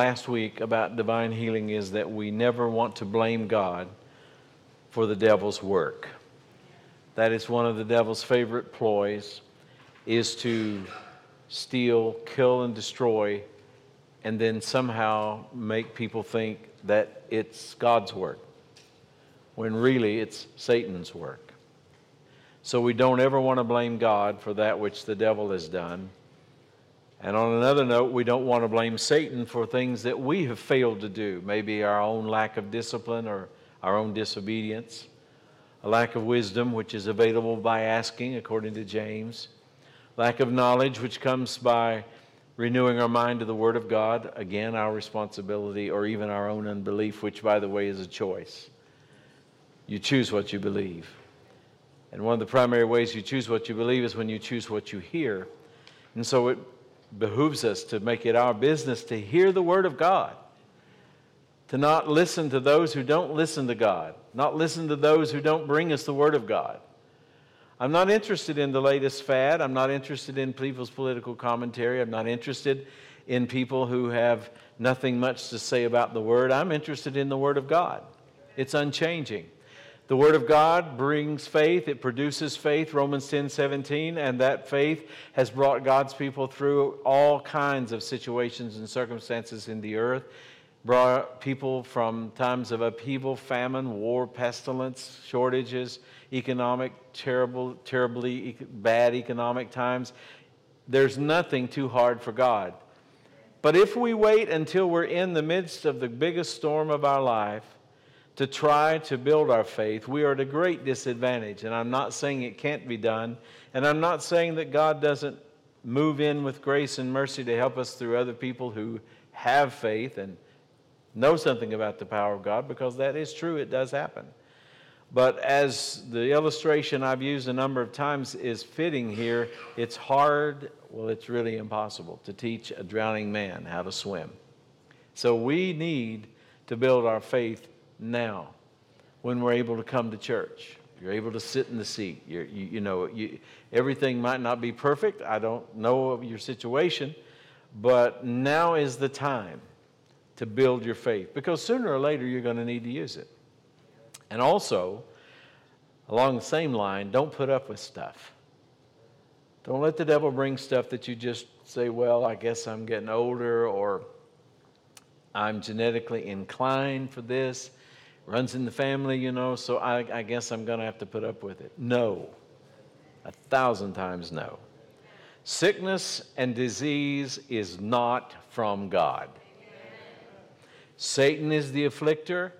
last week about divine healing is that we never want to blame God for the devil's work. That is one of the devil's favorite ploys is to steal, kill and destroy and then somehow make people think that it's God's work when really it's Satan's work. So we don't ever want to blame God for that which the devil has done. And on another note, we don't want to blame Satan for things that we have failed to do, maybe our own lack of discipline or our own disobedience, a lack of wisdom, which is available by asking, according to James, lack of knowledge, which comes by renewing our mind to the Word of God, again, our responsibility, or even our own unbelief, which, by the way, is a choice. You choose what you believe. And one of the primary ways you choose what you believe is when you choose what you hear. And so it behooves us to make it our business to hear the Word of God, to not listen to those who don't listen to God, not listen to those who don't bring us the Word of God. I'm not interested in the latest fad. I'm not interested in people's political commentary. I'm not interested in people who have nothing much to say about the Word. I'm interested in the Word of God. It's unchanging. The Word of God brings faith, it produces faith, Romans 10 17, and that faith has brought God's people through all kinds of situations and circumstances in the earth. Brought people from times of upheaval, famine, war, pestilence, shortages, economic, terrible, terribly bad economic times. There's nothing too hard for God. But if we wait until we're in the midst of the biggest storm of our life, to try to build our faith, we are at a great disadvantage. And I'm not saying it can't be done. And I'm not saying that God doesn't move in with grace and mercy to help us through other people who have faith and know something about the power of God, because that is true, it does happen. But as the illustration I've used a number of times is fitting here, it's hard, well, it's really impossible to teach a drowning man how to swim. So we need to build our faith now when we're able to come to church. You're able to sit in the seat. You're, you, you know, you, everything might not be perfect. I don't know of your situation, but now is the time to build your faith because sooner or later you're going to need to use it. And also, along the same line, don't put up with stuff. Don't let the devil bring stuff that you just say, well, I guess I'm getting older or I'm genetically inclined for this runs in the family, you know, so I, I guess I'm going to have to put up with it. No. A thousand times no. Sickness and disease is not from God. Satan is the afflicter.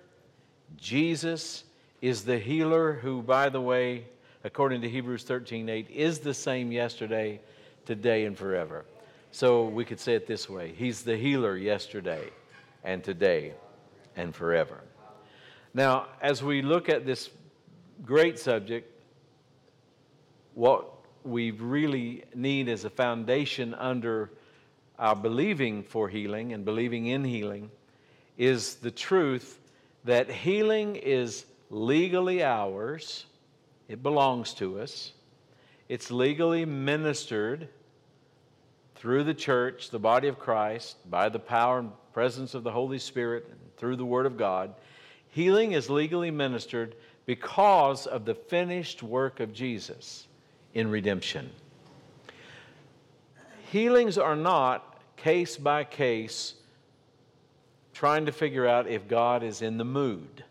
Jesus is the healer, who, by the way, according to Hebrews 13 8, is the same yesterday, today, and forever. So we could say it this way He's the healer yesterday, and today, and forever. Now, as we look at this great subject, what we really need as a foundation under our believing for healing and believing in healing is the truth that healing is legally ours, it belongs to us, it's legally ministered through the church, the body of Christ, by the power and presence of the Holy Spirit, and through the Word of God. Healing is legally ministered because of the finished work of Jesus in redemption. Healings are not case by case trying to figure out if God is in the mood.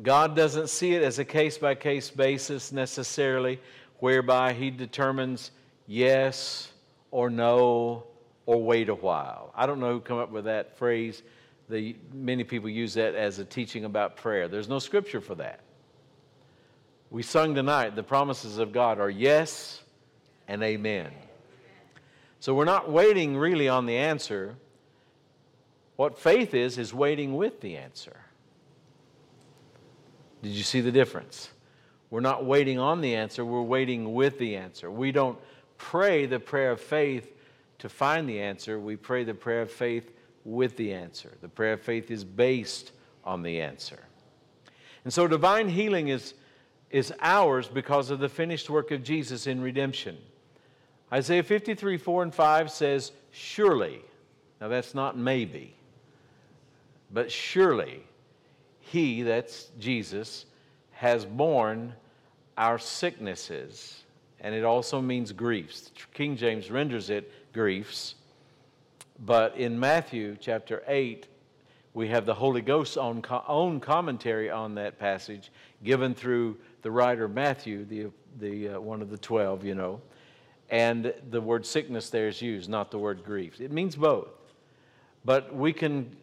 God doesn't see it as a case by case basis necessarily, whereby He determines yes or no or wait a while. I don't know who come up with that phrase many people use that as a teaching about prayer. There's no scripture for that. We sung tonight, the promises of God are yes and amen. So we're not waiting really on the answer. What faith is, is waiting with the answer. Did you see the difference? We're not waiting on the answer, we're waiting with the answer. We don't pray the prayer of faith to find the answer, we pray the prayer of faith with the answer. The prayer of faith is based on the answer. And so divine healing is, is ours because of the finished work of Jesus in redemption. Isaiah 53, 4 and 5 says, Surely, Now, that's not maybe, but surely he, that's Jesus, has borne our sicknesses. And it also means griefs. King James renders it griefs. But in Matthew chapter 8, we have the Holy Ghost's own, own commentary on that passage given through the writer Matthew, the, the, uh, one of the 12, you know. And the word sickness there is used, not the word grief. It means both. But we can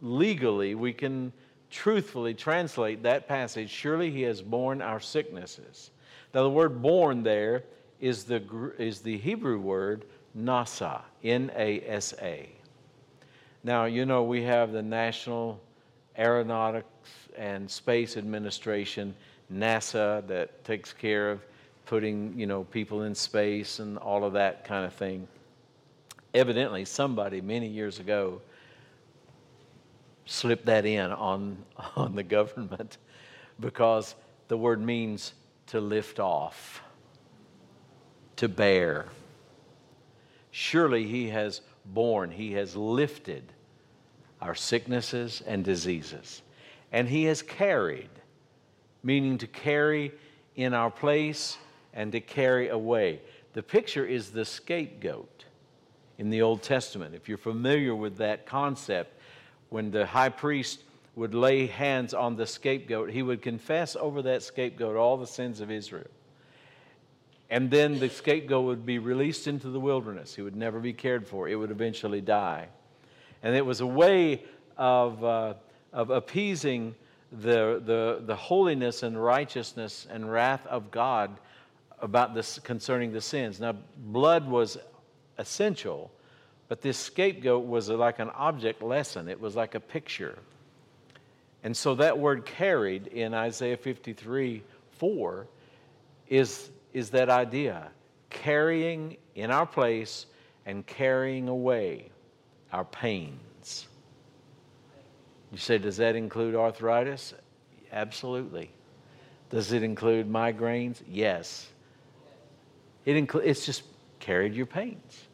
legally, we can truthfully translate that passage surely he has borne our sicknesses. Now, the word born there is the, is the Hebrew word nasa, N A S A. Now, you know, we have the National Aeronautics and Space Administration, NASA, that takes care of putting, you know, people in space and all of that kind of thing. Evidently, somebody many years ago slipped that in on, on the government because the word means to lift off, to bear. Surely he has borne, he has lifted our sicknesses and diseases. And he has carried, meaning to carry in our place and to carry away. The picture is the scapegoat in the Old Testament. If you're familiar with that concept, when the high priest would lay hands on the scapegoat, he would confess over that scapegoat all the sins of Israel. And then the scapegoat would be released into the wilderness. He would never be cared for, it would eventually die. And it was a way of, uh, of appeasing the, the, the holiness and righteousness and wrath of God about this concerning the sins. Now, blood was essential, but this scapegoat was like an object lesson, it was like a picture. And so that word carried in Isaiah 53 4 is, is that idea carrying in our place and carrying away our pains. You say, does that include arthritis? Absolutely. Does it include migraines? Yes. It inclu- it's just carried your pains.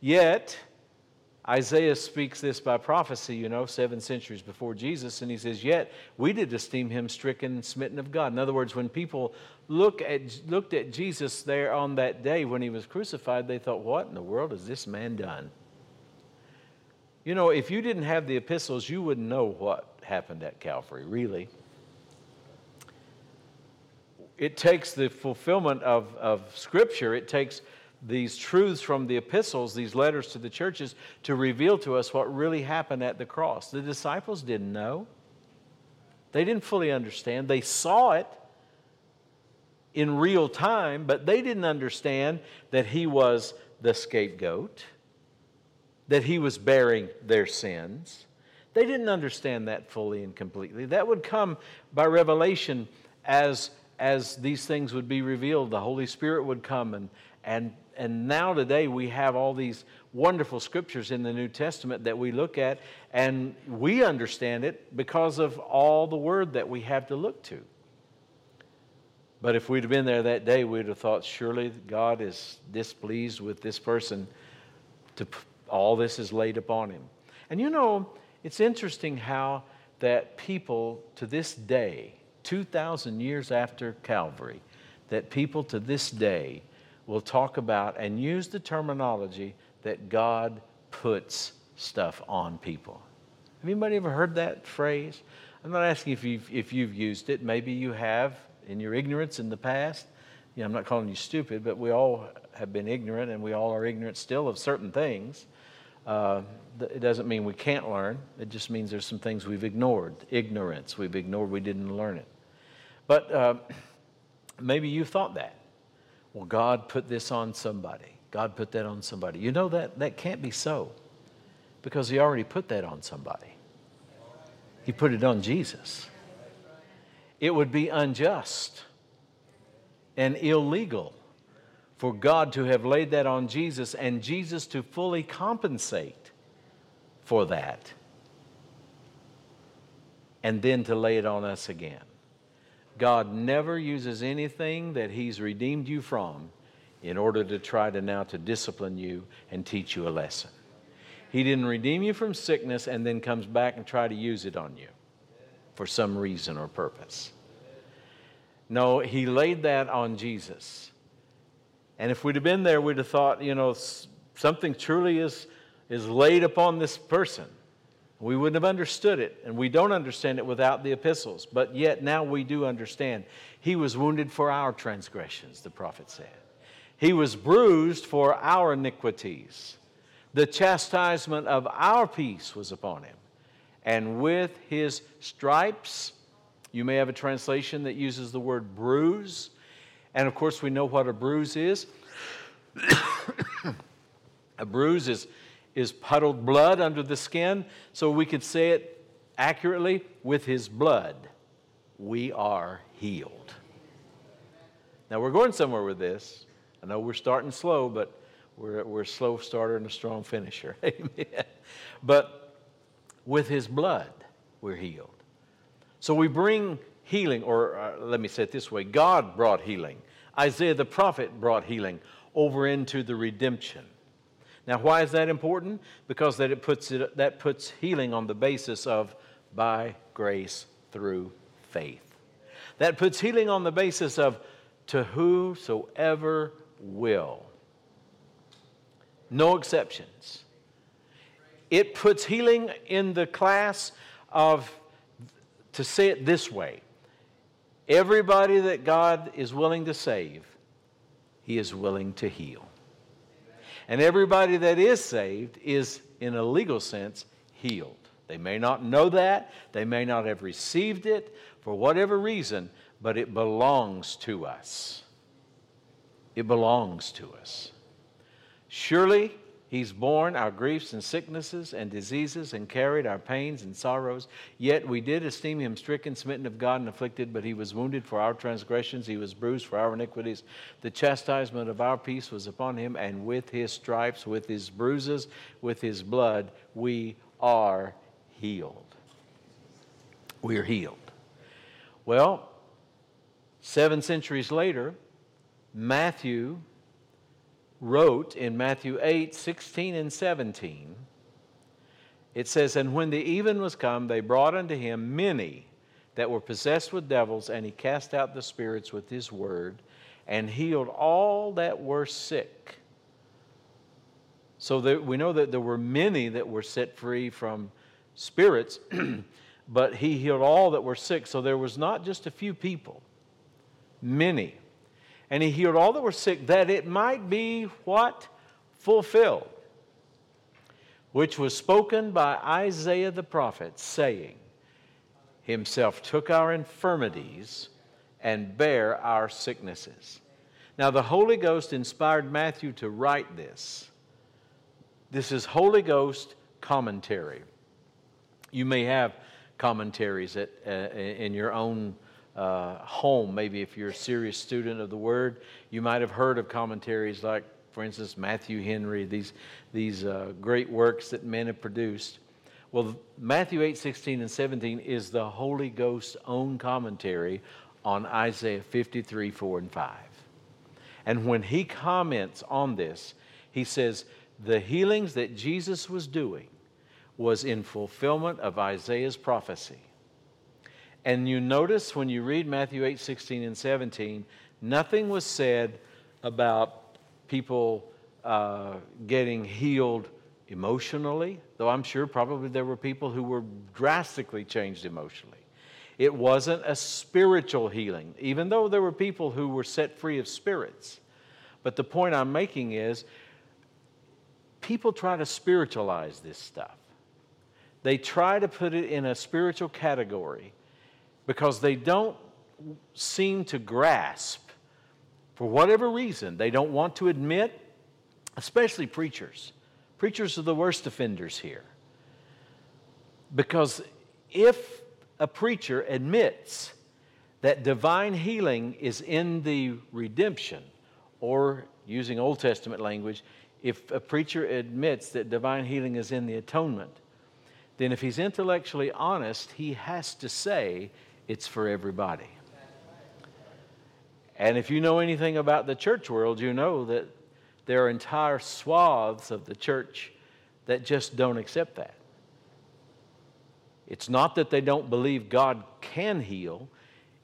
Yet, Isaiah speaks this by prophecy, you know, seven centuries before Jesus, and he says, Yet we did esteem him stricken smitten of God. In other words, when people look at, looked at Jesus there on that day when he was crucified, they thought, What in the world has this man done? You know, if you didn't have the epistles, you wouldn't know what happened at Calvary, really. It takes the fulfillment of, of Scripture, it takes these truths from the epistles, these letters to the churches, to reveal to us what really happened at the cross. The disciples didn't know, they didn't fully understand. They saw it in real time, but they didn't understand that he was the scapegoat, that he was bearing their sins. They didn't understand that fully and completely. That would come by revelation as, as these things would be revealed. The Holy Spirit would come and, and and now today we have all these wonderful scriptures in the New Testament that we look at, and we understand it because of all the word that we have to look to. But if we'd have been there that day, we'd have thought, surely God is displeased with this person. To all this is laid upon him. And you know, it's interesting how that people to this day, 2,000 years after Calvary, that people to this day will talk about and use the terminology that God puts stuff on people. Have anybody ever heard that phrase? I'm not asking if you've, if you've used it. Maybe you have in your ignorance in the past. You know, I'm not calling you stupid, but we all have been ignorant and we all are ignorant still of certain things. Uh, it doesn't mean we can't learn. It just means there's some things we've ignored. Ignorance. We've ignored, we didn't learn it. But uh, maybe you thought that well, God put this on somebody. God put that on somebody. You know that that can't be so because He already put that on somebody. He put it on Jesus. It would be unjust and illegal for God to have laid that on Jesus and Jesus to fully compensate for that and then to lay it on us again. God never uses anything that He's redeemed you from in order to try to now to discipline you and teach you a lesson. He didn't redeem you from sickness and then comes back and try to use it on you for some reason or purpose. No, he laid that on Jesus. And if we'd have been there, we'd have thought, you know, something truly is, is laid upon this person. We wouldn't have understood it, and we don't understand it without the epistles. But yet now we do understand. He was wounded for our transgressions, the prophet said. He was bruised for our iniquities. The chastisement of our peace was upon him. And with his stripes, you may have a translation that uses the word bruise. And of course, we know what a bruise is. a bruise is, is puddled blood under the skin. So we could say it accurately with his blood, we are healed. Now, we're going somewhere with this. I know we're starting slow, but we're, we're a slow starter and a strong finisher. Amen. But with his blood, we're healed. So we bring healing, or uh, let me say it this way God brought healing. Isaiah the prophet brought healing over into the redemption. Now, why is that important? Because that, it puts it, that puts healing on the basis of by grace through faith. That puts healing on the basis of to whosoever will. No exceptions. It puts healing in the class of, to say it this way, everybody that God is willing to save, He is willing to heal. And everybody that is saved is, in a legal sense, healed. They may not know that, they may not have received it for whatever reason, but it belongs to us. It belongs to us. Surely he's borne our griefs and sicknesses and diseases and carried our pains and sorrows. Yet we did esteem him stricken, smitten of God, and afflicted, but he was wounded for our transgressions, he was bruised for our iniquities. The chastisement of our peace was upon him, and with his stripes, with his bruises, with his blood, we are healed. We are healed. Well, seven centuries later, Matthew wrote in Matthew 8 16 and 17, it says, And when the even was come, they brought unto him many that were possessed with devils, and he cast out the spirits with his word, and healed all that were sick. So there, we know that there were many that were set free from spirits, but he healed all that were sick. So there was not just a few people, many and he healed all that were sick, that it might be what? Fulfilled. Which was spoken by Isaiah the prophet, saying, Himself took our infirmities and bare our sicknesses. Now, the Holy Ghost inspired Matthew to write this. This is Holy Ghost commentary. You may have commentaries at, uh, in your own uh, home. Maybe if you're a serious student of the Word, you might have heard of commentaries like, for instance, Matthew Henry, these, these uh, great works that men have produced. Well, Matthew 8, 16, and 17 is the Holy Ghost's own commentary on Isaiah 53, 4, and 5. And when he comments on this, he says, the healings that Jesus was doing was in fulfillment of Isaiah's prophecy. And you notice when you read Matthew 8, 16, and 17, nothing was said about people uh, getting healed emotionally, though I'm sure probably there were people who were drastically changed emotionally. It wasn't a spiritual healing, even though there were people who were set free of spirits. But the point I'm making is people try to spiritualize this stuff. They try to put it in a spiritual category because they don't seem to grasp, for whatever reason, they don't want to admit, especially preachers. Preachers are the worst offenders here. Because if a preacher admits that divine healing is in the redemption, or using Old Testament language, if a preacher admits that divine healing is in the atonement, then if he's intellectually honest, he has to say it's for everybody. And if you know anything about the church world, you know that there are entire swaths of the church that just don't accept that. It's not that they don't believe God can heal,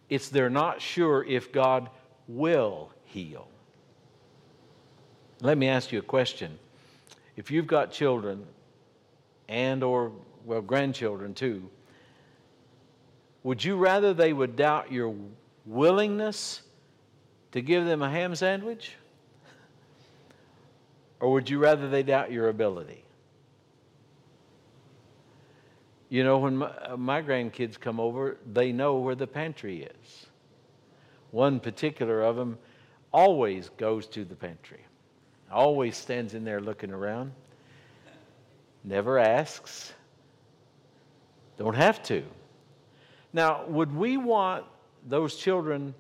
it's they're not sure if God will heal. Let me ask you a question. If you've got children and or well grandchildren too, would you rather they would doubt your willingness to give them a ham sandwich? Or would you rather they doubt your ability? You know, when my, uh, my, grandkids come over, they know where the pantry is. One particular of them always goes to the pantry, always stands in there looking around, never asks, don't have to. Now, would we want those children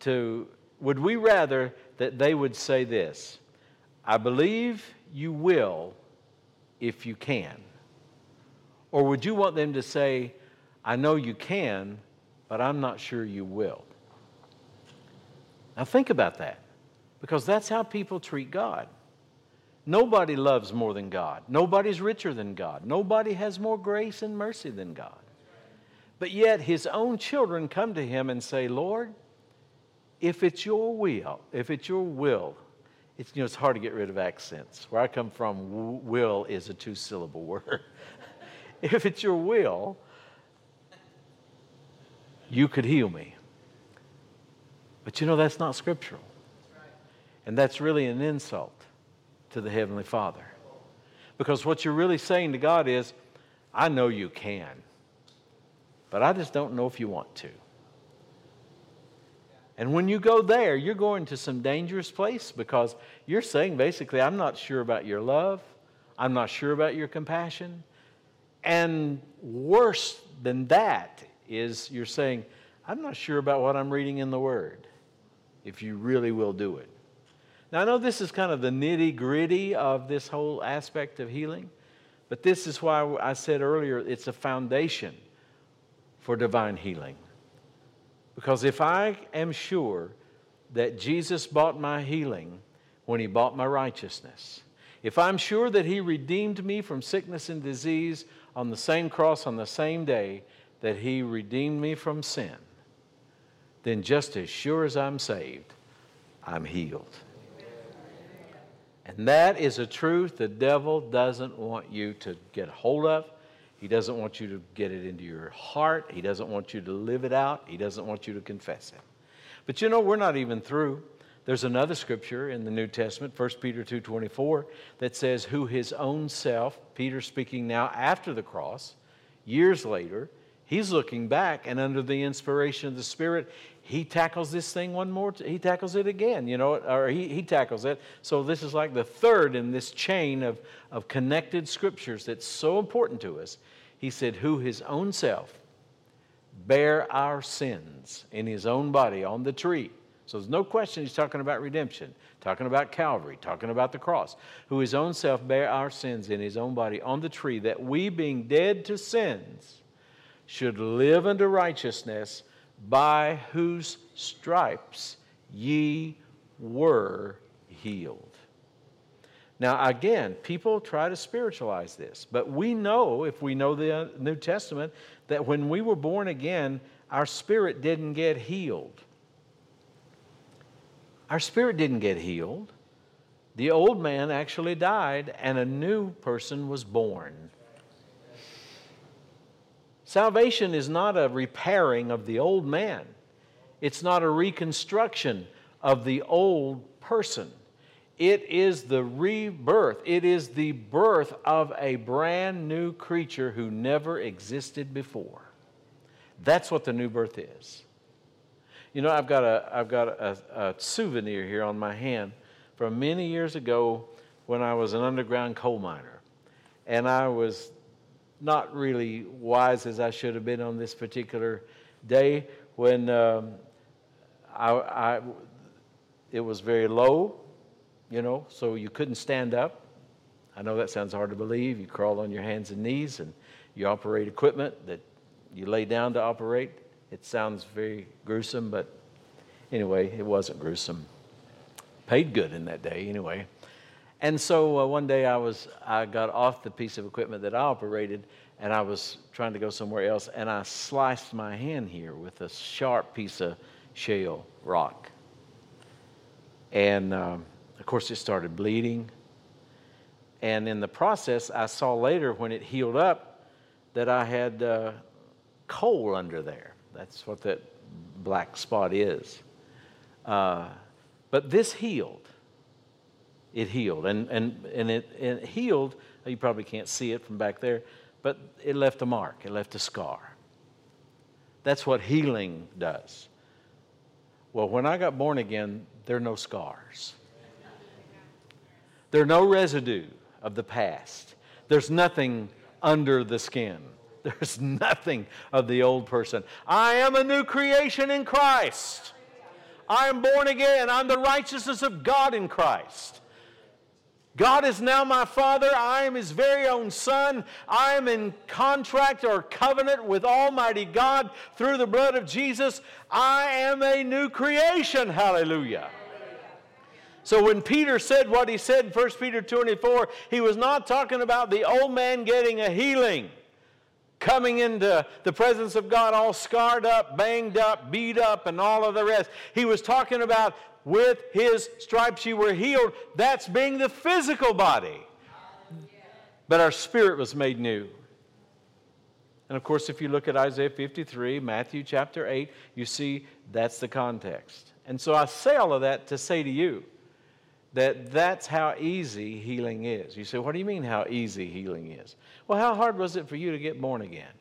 to, would we rather that they would say this I believe you will if you can? Or would you want them to say, I know you can, but I'm not sure you will? Now, think about that, because that's how people treat God. Nobody loves more than God. Nobody's richer than God. Nobody has more grace and mercy than God. But yet, his own children come to him and say, Lord, if it's your will, if it's your will, it's, you know, it's hard to get rid of accents. Where I come from, will is a two syllable word. if it's your will, you could heal me. But you know, that's not scriptural. And that's really an insult to the Heavenly Father. Because what you're really saying to God is, I know you can, but I just don't know if you want to. And when you go there, you're going to some dangerous place because you're saying basically, I'm not sure about your love. I'm not sure about your compassion. And worse than that is you're saying, I'm not sure about what I'm reading in the Word, if you really will do it. Now, I know this is kind of the nitty gritty of this whole aspect of healing, but this is why I said earlier it's a foundation for divine healing. Because if I am sure that Jesus bought my healing when he bought my righteousness, if I'm sure that he redeemed me from sickness and disease on the same cross on the same day that he redeemed me from sin, then just as sure as I'm saved, I'm healed. And that is a truth the devil doesn't want you to get hold of. He doesn't want you to get it into your heart. He doesn't want you to live it out. He doesn't want you to confess it. But you know, we're not even through. There's another scripture in the New Testament, 1 Peter 2:24, that says who his own self, Peter speaking now after the cross, years later, he's looking back and under the inspiration of the Spirit, he tackles this thing one more, t- he tackles it again, you know, or he, he tackles it. So this is like the third in this chain of, of connected scriptures that's so important to us. He said, Who his own self bear our sins in his own body on the tree. So there's no question he's talking about redemption, talking about Calvary, talking about the cross. Who his own self bear our sins in his own body on the tree, that we, being dead to sins, should live unto righteousness by whose stripes ye were healed. Now, again, people try to spiritualize this, but we know, if we know the uh, New Testament, that when we were born again, our spirit didn't get healed. Our spirit didn't get healed. The old man actually died, and a new person was born. Salvation is not a repairing of the old man, it's not a reconstruction of the old person. It is the rebirth. It is the birth of a brand new creature who never existed before. That's what the new birth is. You know, I've got a, I've got a, a souvenir here on my hand from many years ago when I was an underground coal miner. And I was not really wise as I should have been on this particular day when um, I, I, it was very low, you know, so you couldn't stand up. I know that sounds hard to believe. You crawl on your hands and knees and you operate equipment that you lay down to operate. It sounds very gruesome, but anyway, it wasn't gruesome. Paid good in that day, anyway. And so uh, one day I was I got off the piece of equipment that I operated and I was trying to go somewhere else and I sliced my hand here with a sharp piece of shale rock. And um, of course it started bleeding. And in the process, I saw later when it healed up that I had uh, coal under there. That's what that black spot is. Uh, but this healed. It healed. And, and, and it, it healed. You probably can't see it from back there, but it left a mark, it left a scar. That's what healing does. Well, when I got born again, there are no scars. There are no residue of the past. There's nothing under the skin. There's nothing of the old person. I am a new creation in Christ. I am born again. I'm the righteousness of God in Christ. God is now my Father. I am His very own Son. I am in contract or covenant with Almighty God through the blood of Jesus. I am a new creation. Hallelujah. So when Peter said what he said in 1 Peter 24, he was not talking about the old man getting a healing coming into the presence of God all scarred up, banged up, beat up, and all of the rest. He was talking about with his stripes you were healed. That's being the physical body. But our spirit was made new. And of course, if you look at Isaiah 53, Matthew chapter 8, you see that's the context. And so I say all of that to say to you that that's how easy healing is. You say, what do you mean how easy healing is? Well, how hard was it for you to get born again?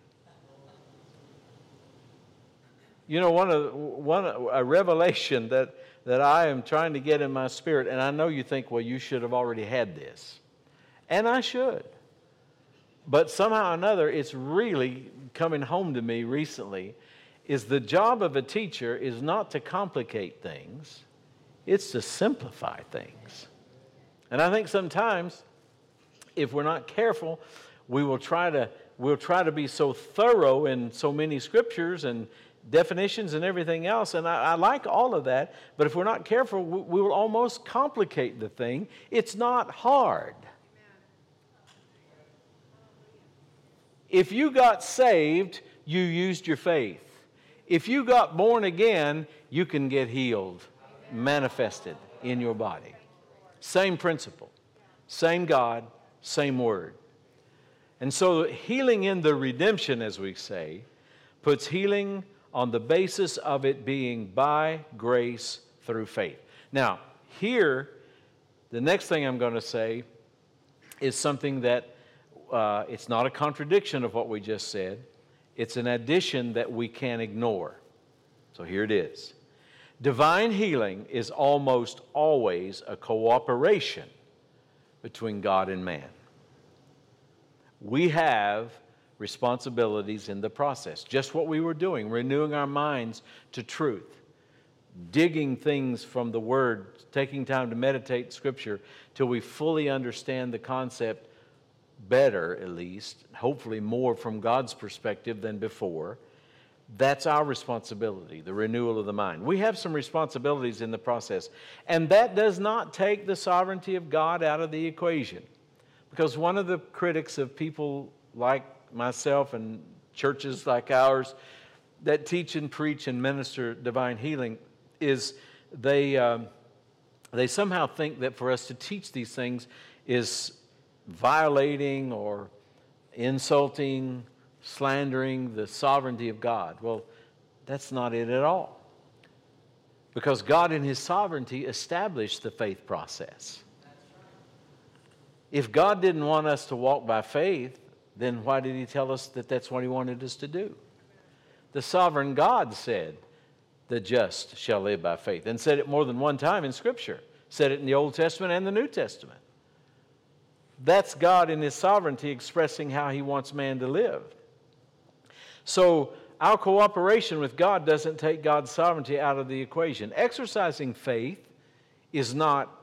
You know, one of one a revelation that that I am trying to get in my spirit, and I know you think, well, you should have already had this, and I should. But somehow or another, it's really coming home to me recently. Is the job of a teacher is not to complicate things, it's to simplify things. And I think sometimes, if we're not careful, we will try to we'll try to be so thorough in so many scriptures and definitions and everything else. And I, I like all of that. But if we're not careful we, we will almost complicate the thing. It's not hard. If you got saved you used your faith. If you got born again you can get healed manifested in your body same principle same god same word and so, healing in the redemption, as we say, puts healing on the basis of it being by grace through faith. Now, here, the next thing I'm going to say is something that uh, it's not a contradiction of what we just said, it's an addition that we can't ignore. So here it is. Divine healing is almost always a cooperation between God and man we have responsibilities in the process. Just what we were doing, renewing our minds to truth, digging things from the Word, taking time to meditate Scripture till we fully understand the concept better, at least, hopefully more from God's perspective than before. That's our responsibility, the renewal of the mind. We have some responsibilities in the process, and that does not take the sovereignty of God out of the equation. Because one of the critics of people like myself and churches like ours that teach and preach and minister divine healing is they, um, they somehow think that for us to teach these things is violating or insulting, slandering the sovereignty of God. Well, that's not it at all. Because God, in His sovereignty, established the faith process. If God didn't want us to walk by faith, then why did He tell us that that's what He wanted us to do? The sovereign God said, The just shall live by faith, and said it more than one time in Scripture. Said it in the Old Testament and the New Testament. That's God in His sovereignty expressing how He wants man to live. So, our cooperation with God doesn't take God's sovereignty out of the equation. Exercising faith is not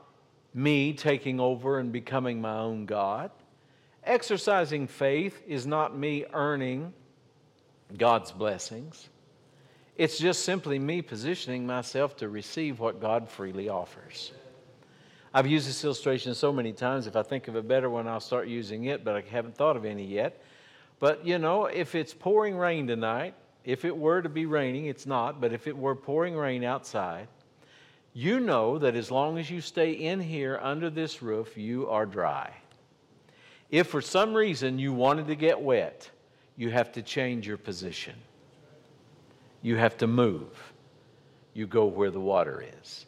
me taking over and becoming my own God. Exercising faith is not me earning God's blessings. It's just simply me positioning myself to receive what God freely offers. I've used this illustration so many times. If I think of a better one, I'll start using it, but I haven't thought of any yet. But you know, if it's pouring rain tonight, if it were to be raining, it's not, but if it were pouring rain outside, you know that as long as you stay in here under this roof, you are dry. If for some reason you wanted to get wet, you have to change your position. You have to move. You go where the water is.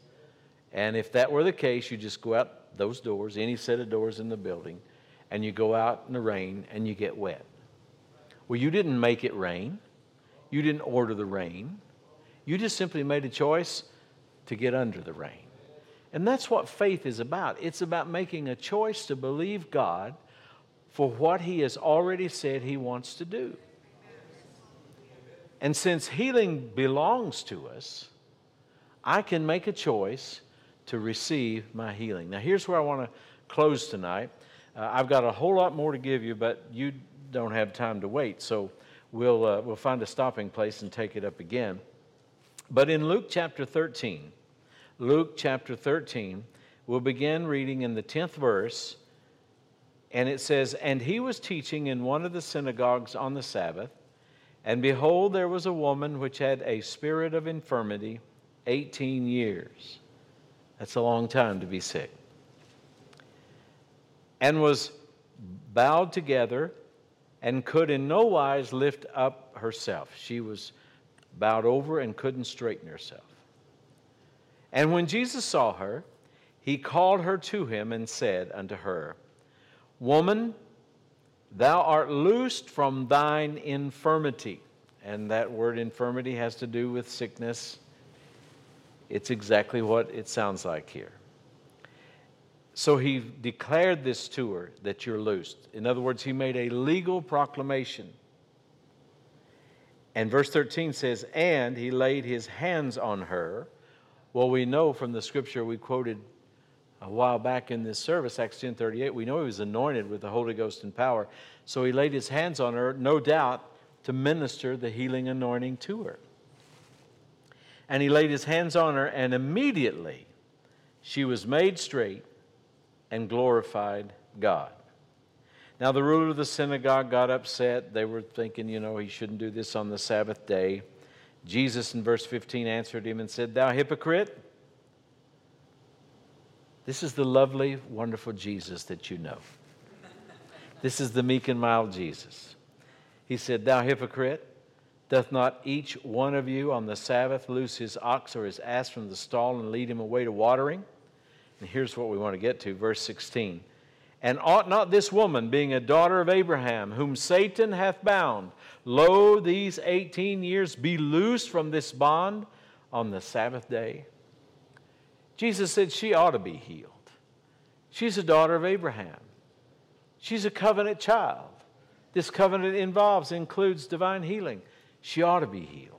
And if that were the case, you just go out those doors, any set of doors in the building, and you go out in the rain and you get wet. Well, you didn't make it rain. You didn't order the rain. You just simply made a choice to get under the rain. And that's what faith is about. It's about making a choice to believe God for what He has already said He wants to do. And since healing belongs to us, I can make a choice to receive my healing. Now, here's where I want to close tonight. Uh, I've got a whole lot more to give you, but you don't have time to wait. So we'll, uh, we'll find a stopping place and take it up again. But in Luke chapter 13, Luke chapter 13, we'll begin reading in the 10th verse. And it says, And he was teaching in one of the synagogues on the Sabbath. And behold, there was a woman which had a spirit of infirmity 18 years. That's a long time to be sick. And was bowed together and could in no wise lift up herself. She was bowed over and couldn't straighten herself. And when Jesus saw her, he called her to him and said unto her, Woman, thou art loosed from thine infirmity. And that word infirmity has to do with sickness. It's exactly what it sounds like here. So he declared this to her that you're loosed. In other words, he made a legal proclamation. And verse 13 says, And he laid his hands on her. Well, we know from the scripture we quoted a while back in this service, Acts 10:38, we know he was anointed with the Holy Ghost and power. So he laid his hands on her, no doubt, to minister the healing anointing to her. And he laid his hands on her, and immediately she was made straight and glorified God. Now, the ruler of the synagogue got upset. They were thinking, you know, he shouldn't do this on the Sabbath day. Jesus, in verse 15, answered him and said, Thou hypocrite, this is the lovely, wonderful Jesus that you know. This is the meek and mild Jesus. He said, Thou hypocrite, doth not each one of you on the Sabbath loose his ox or his ass from the stall and lead him away to watering? And here's what we want to get to, verse 16. And ought not this woman, being a daughter of Abraham, whom Satan hath bound, lo, these 18 years, be loosed from this bond on the Sabbath day? Jesus said she ought to be healed. She's a daughter of Abraham. She's a covenant child. This covenant involves, includes divine healing. She ought to be healed.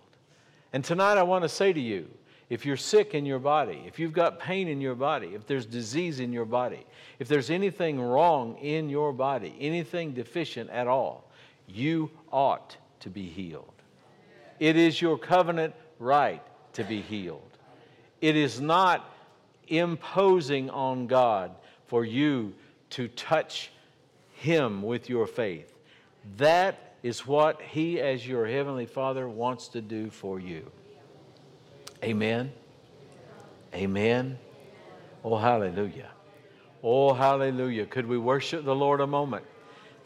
And tonight I want to say to you if you're sick in your body, if you've got pain in your body, if there's disease in your body, if there's anything wrong in your body, anything deficient at all, you ought to be healed. It is your covenant right to be healed. It is not imposing on God for you to touch Him with your faith. That is what He, as your Heavenly Father, wants to do for you. Amen. Amen. Oh, hallelujah. Oh, hallelujah. Could we worship the Lord a moment?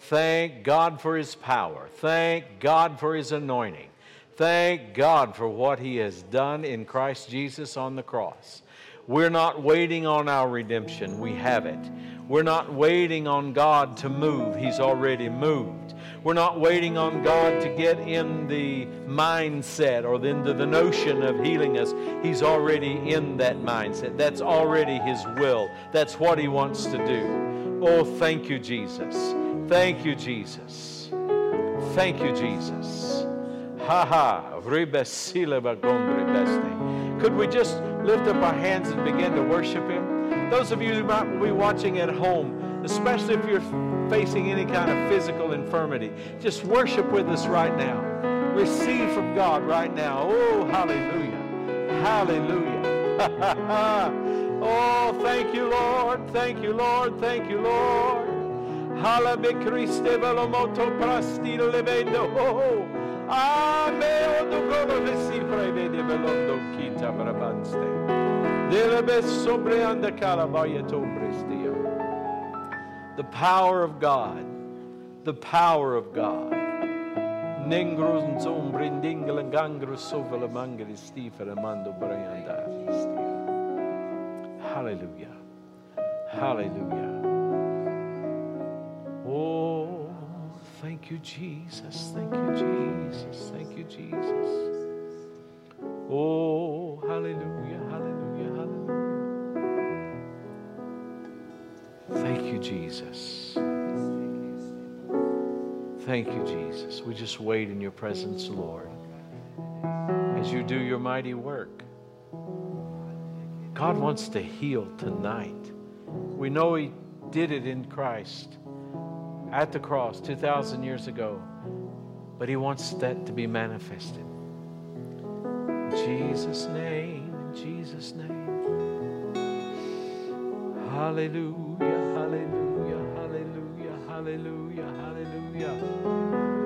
Thank God for His power. Thank God for His anointing. Thank God for what He has done in Christ Jesus on the cross. We're not waiting on our redemption, we have it. We're not waiting on God to move, He's already moved. We're not waiting on God to get in the mindset or into the notion of healing us. He's already in that mindset. That's already His will. That's what He wants to do. Oh, thank you, Jesus. Thank you, Jesus. Thank you, Jesus. Ha ha. Could we just lift up our hands and begin to worship Him? Those of you who might be watching at home, especially if you're facing any kind of physical infirmity, just worship with us right now. Receive from God right now. Oh, hallelujah. Hallelujah. Oh, thank you, Lord. Thank you, Lord. Thank you, Lord. Oh. Delebe sobre anda. The power of God. The power of God. Hallelujah. Hallelujah. Oh, thank you, Jesus. Thank you, Jesus. Thank you, Jesus. Oh, hallelujah, hallelujah. Jesus. Thank you, Jesus. We just wait in your presence, Lord, as you do your mighty work. God wants to heal tonight. We know He did it in Christ at the cross 2,000 years ago, but He wants that to be manifested. In Jesus' name, in Jesus' name. Hallelujah, Hallelujah. Hallelujah.